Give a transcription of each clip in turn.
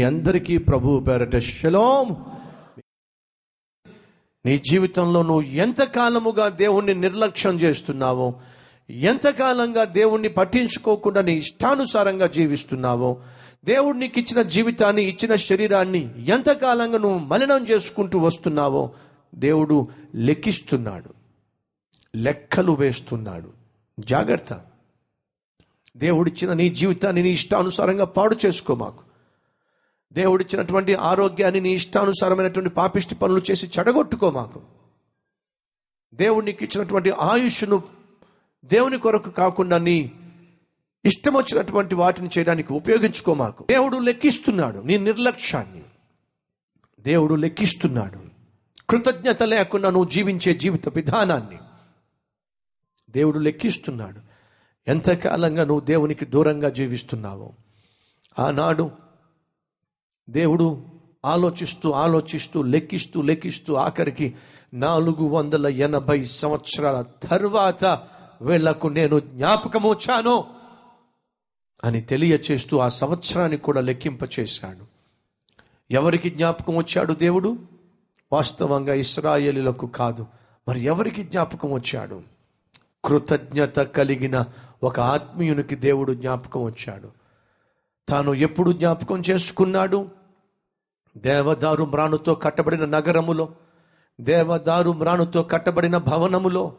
మీ అందరికీ ప్రభు పేరట శలోం. నీ జీవితంలో నువ్వు ఎంతకాలముగా దేవుణ్ణి నిర్లక్ష్యం చేస్తున్నావో ఎంతకాలంగా దేవుణ్ణి పట్టించుకోకుండా నీ ఇష్టానుసారంగా జీవిస్తున్నావో దేవుడు నీకు ఇచ్చిన జీవితాన్ని ఇచ్చిన శరీరాన్ని ఎంతకాలంగా నువ్వు మలినం చేసుకుంటూ వస్తున్నావో దేవుడు లెక్కిస్తున్నాడు. లెక్కలు వేస్తున్నాడు. జాగ్రత్త. దేవుడిచ్చిన నీ జీవితాన్ని నీ ఇష్టానుసారంగా పాడు చేసుకో మాకు. దేవుడిచ్చినటువంటి ఆరోగ్యాన్ని నీ ఇష్టానుసారమైనటువంటి పాపిష్టి పనులు చేసి చెడగొట్టుకో మాకు. దేవుడు నీకు ఇచ్చినటువంటి ఆయుష్ను దేవుని కొరకు కాకుండా నీ ఇష్టం వచ్చినటువంటి వాటిని చేయడానికి ఉపయోగించుకో మాకు. దేవుడు లెక్కిస్తున్నాడు నీ నిర్లక్ష్యాన్ని. దేవుడు లెక్కిస్తున్నాడు. కృతజ్ఞత లేకుండా నువ్వు జీవించే జీవిత విధానాన్ని. దేవుడు లెక్కిస్తున్నాడు. ఎంతకాలంగా నువ్వు దేవునికి దూరంగా జీవిస్తున్నావో. ఆనాడు దేవుడు ఆలోచిస్తూ ఆలోచిస్తూ లెక్కిస్తూ లెక్కిస్తూ ఆఖరికి నాలుగు వందల ఎనభై సంవత్సరాల తర్వాత వీళ్ళకు నేను జ్ఞాపకం వచ్చాను అని తెలియచేస్తూ ఆ సంవత్సరాన్ని కూడా లెక్కింప చేశాడు ఎవరికి జ్ఞాపకం వచ్చాడు దేవుడు? వాస్తవంగా ఇస్రాయేలీలకు కాదు మరి ఎవరికి జ్ఞాపకం వచ్చాడు కృతజ్ఞత కలిగిన ఒక ఆత్మీయునికి దేవుడు జ్ఞాపకం వచ్చాడు తాను ఎప్పుడు జ్ఞాపకం చేసుకున్నాడు? దేవదారు మ్రాణుతో కట్టబడిన నగరములో దేవదారు మ్రాణుతో కట్టబడిన భవనములో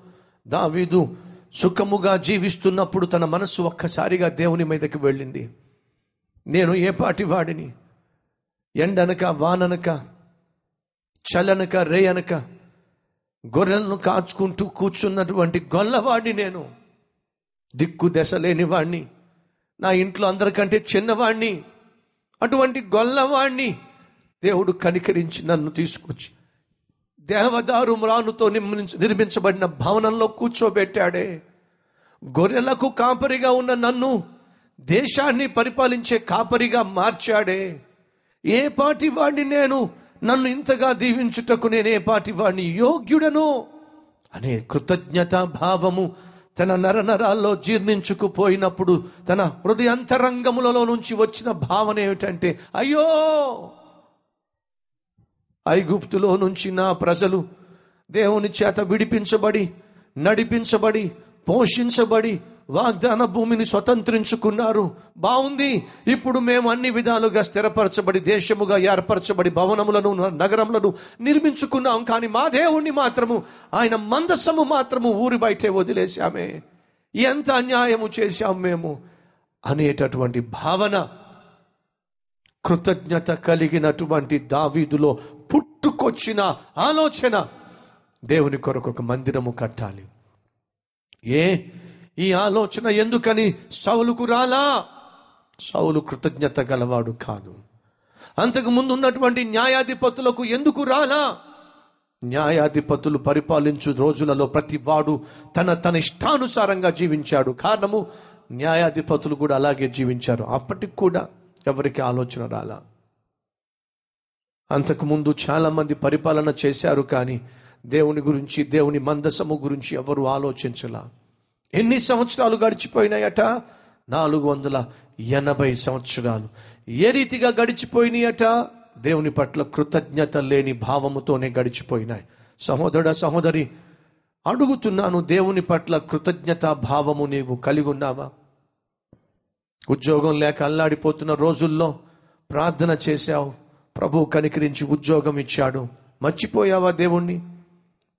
దావీదు సుఖముగా జీవిస్తున్నప్పుడు తన మనస్సు ఒక్కసారిగా దేవుని మీదకి వెళ్ళింది. నేను ఏ పాటి వాడిని? ఎండనక వాననక చలనక రేయనక గొర్రెలను కాచుకుంటూ కూర్చున్నటువంటి గొల్లవాడిని నేను. దిక్కు దశ లేని వాణ్ణి. నా ఇంట్లో అందరికంటే చిన్నవాణ్ణి. అటువంటి గొల్లవాణ్ణి. దేవుడు కనికరించి నన్ను తీసుకొచ్చి దేవదారు మ్రానుతో నిర్మించబడిన భవనంలో కూర్చోబెట్టాడే. గొర్రెలకు కాపరిగా ఉన్న నన్ను దేశాన్ని పరిపాలించే కాపరిగా మార్చాడే. ఏ పాటి వాడిని నేను నన్ను ఇంతగా దీవించుటకు నేను ఏ పాటి వాడిని యోగ్యుడను? అనే కృతజ్ఞతా భావము తన నరనరాల్లో జీర్ణించుకుపోయినప్పుడు తన హృదయంతరంగములలో నుంచి వచ్చిన భావన ఏమిటంటే అయ్యో! ఐగుప్తులో నుంచి నా ప్రజలు దేవుని చేత విడిపించబడి నడిపించబడి పోషించబడి వాగ్దాన భూమిని స్వతంత్రించుకున్నారు. బాగుంది ఇప్పుడు మేము అన్ని విధాలుగా స్థిరపరచబడి దేశముగా ఏర్పరచబడి భవనములను నగరములను నిర్మించుకున్నాం. కానీ మా దేవుణ్ణి మాత్రము ఆయన మందస్సము మాత్రము ఊరి బయటే వదిలేశామే. ఎంత అన్యాయము చేశాం మేము అనేటటువంటి భావన కృతజ్ఞత కలిగినటువంటి దావీదులో వచ్చిన ఆలోచన దేవుని కొరకు ఒక మందిరము కట్టాలి. ఏ? ఈ ఆలోచన ఎందుకని సౌలుకు రాలా? సౌలు కృతజ్ఞత గలవాడు కాదు. అంతకు ముందు ఉన్నటువంటి న్యాయాధిపతులకు ఎందుకు రాలా? న్యాయాధిపతులు పరిపాలించు రోజులలో ప్రతి వాడు తన తన ఇష్టానుసారంగా జీవించాడు. కారణము న్యాయాధిపతులు కూడా అలాగే జీవించారు. అప్పటికి కూడా ఎవరికి ఆలోచన రాలా? అంతకుముందు చాలామంది పరిపాలన చేశారు కానీ దేవుని గురించి దేవుని మందసము గురించి ఎవరు ఆలోచించలా? ఎన్ని సంవత్సరాలు గడిచిపోయినాయట? నాలుగు వందల ఎనభై సంవత్సరాలు. ఏ రీతిగా గడిచిపోయినాయట? దేవుని పట్ల కృతజ్ఞత లేని భావముతోనే గడిచిపోయినాయి. సహోదర సహోదరి అడుగుతున్నాను దేవుని పట్ల కృతజ్ఞత భావము నీవు కలిగి ఉన్నావా? ఉద్యోగం లేక అల్లాడిపోతున్న రోజుల్లో ప్రార్థన చేశావు. ప్రభు కనికరించి ఉద్యోగం ఇచ్చాడు. మర్చిపోయావా దేవుణ్ణి?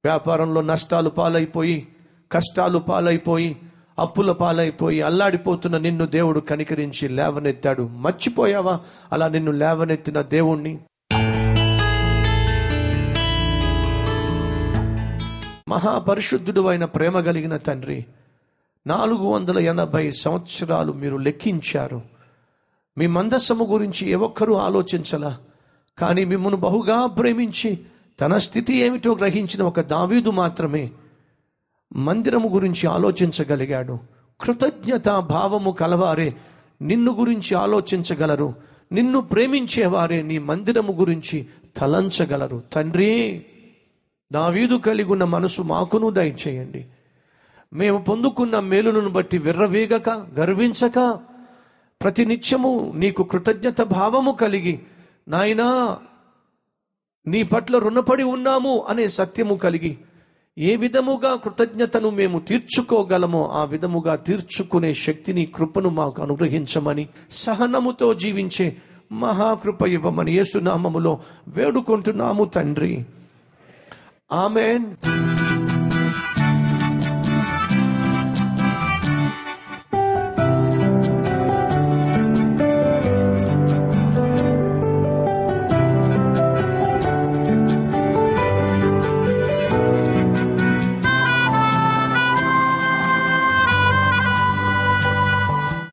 వ్యాపారంలో నష్టాలు పాలైపోయి కష్టాలు పాలైపోయి అప్పుల పాలైపోయి అల్లాడిపోతున్న నిన్ను దేవుడు కనికరించి లేవనెత్తాడు. మర్చిపోయావా? అలా నిన్ను లేవనెత్తిన దేవుణ్ణి? మహాపరిశుద్ధుడు అయిన ప్రేమ కలిగిన తండ్రి నాలుగు వందల ఎనభై సంవత్సరాలు మీరు లెక్కించారు. మీ మందస్సము గురించి ఏ ఒక్కరూ ఆలోచించలా. కానీ మిమ్మల్ని బహుగా ప్రేమించి తన స్థితి ఏమిటో గ్రహించిన ఒక దావీదు మాత్రమే మందిరము గురించి ఆలోచించగలిగాడు. కృతజ్ఞత భావము కలవారే నిన్ను గురించి ఆలోచించగలరు నిన్ను ప్రేమించేవారే నీ మందిరము గురించి తలంచగలరు. తండ్రి దావీదు కలిగి ఉన్న మనసు మాకును దయచేయండి. మేము పొందుకున్న మేలును బట్టి విర్రవీగక గర్వించక ప్రతినిత్యము నీకు కృతజ్ఞత భావము కలిగి నాయనా నీ పట్ల రుణపడి ఉన్నాము అనే సత్యము కలిగి ఏ విధముగా కృతజ్ఞతను మేము తీర్చుకోగలమో ఆ విధముగా తీర్చుకునే శక్తిని కృపను మాకు అనుగ్రహించమని సహనముతో జీవించే మహాకృప ఇవ్వమని యేసునామములో వేడుకుంటున్నాము తండ్రి. ఆమెన్.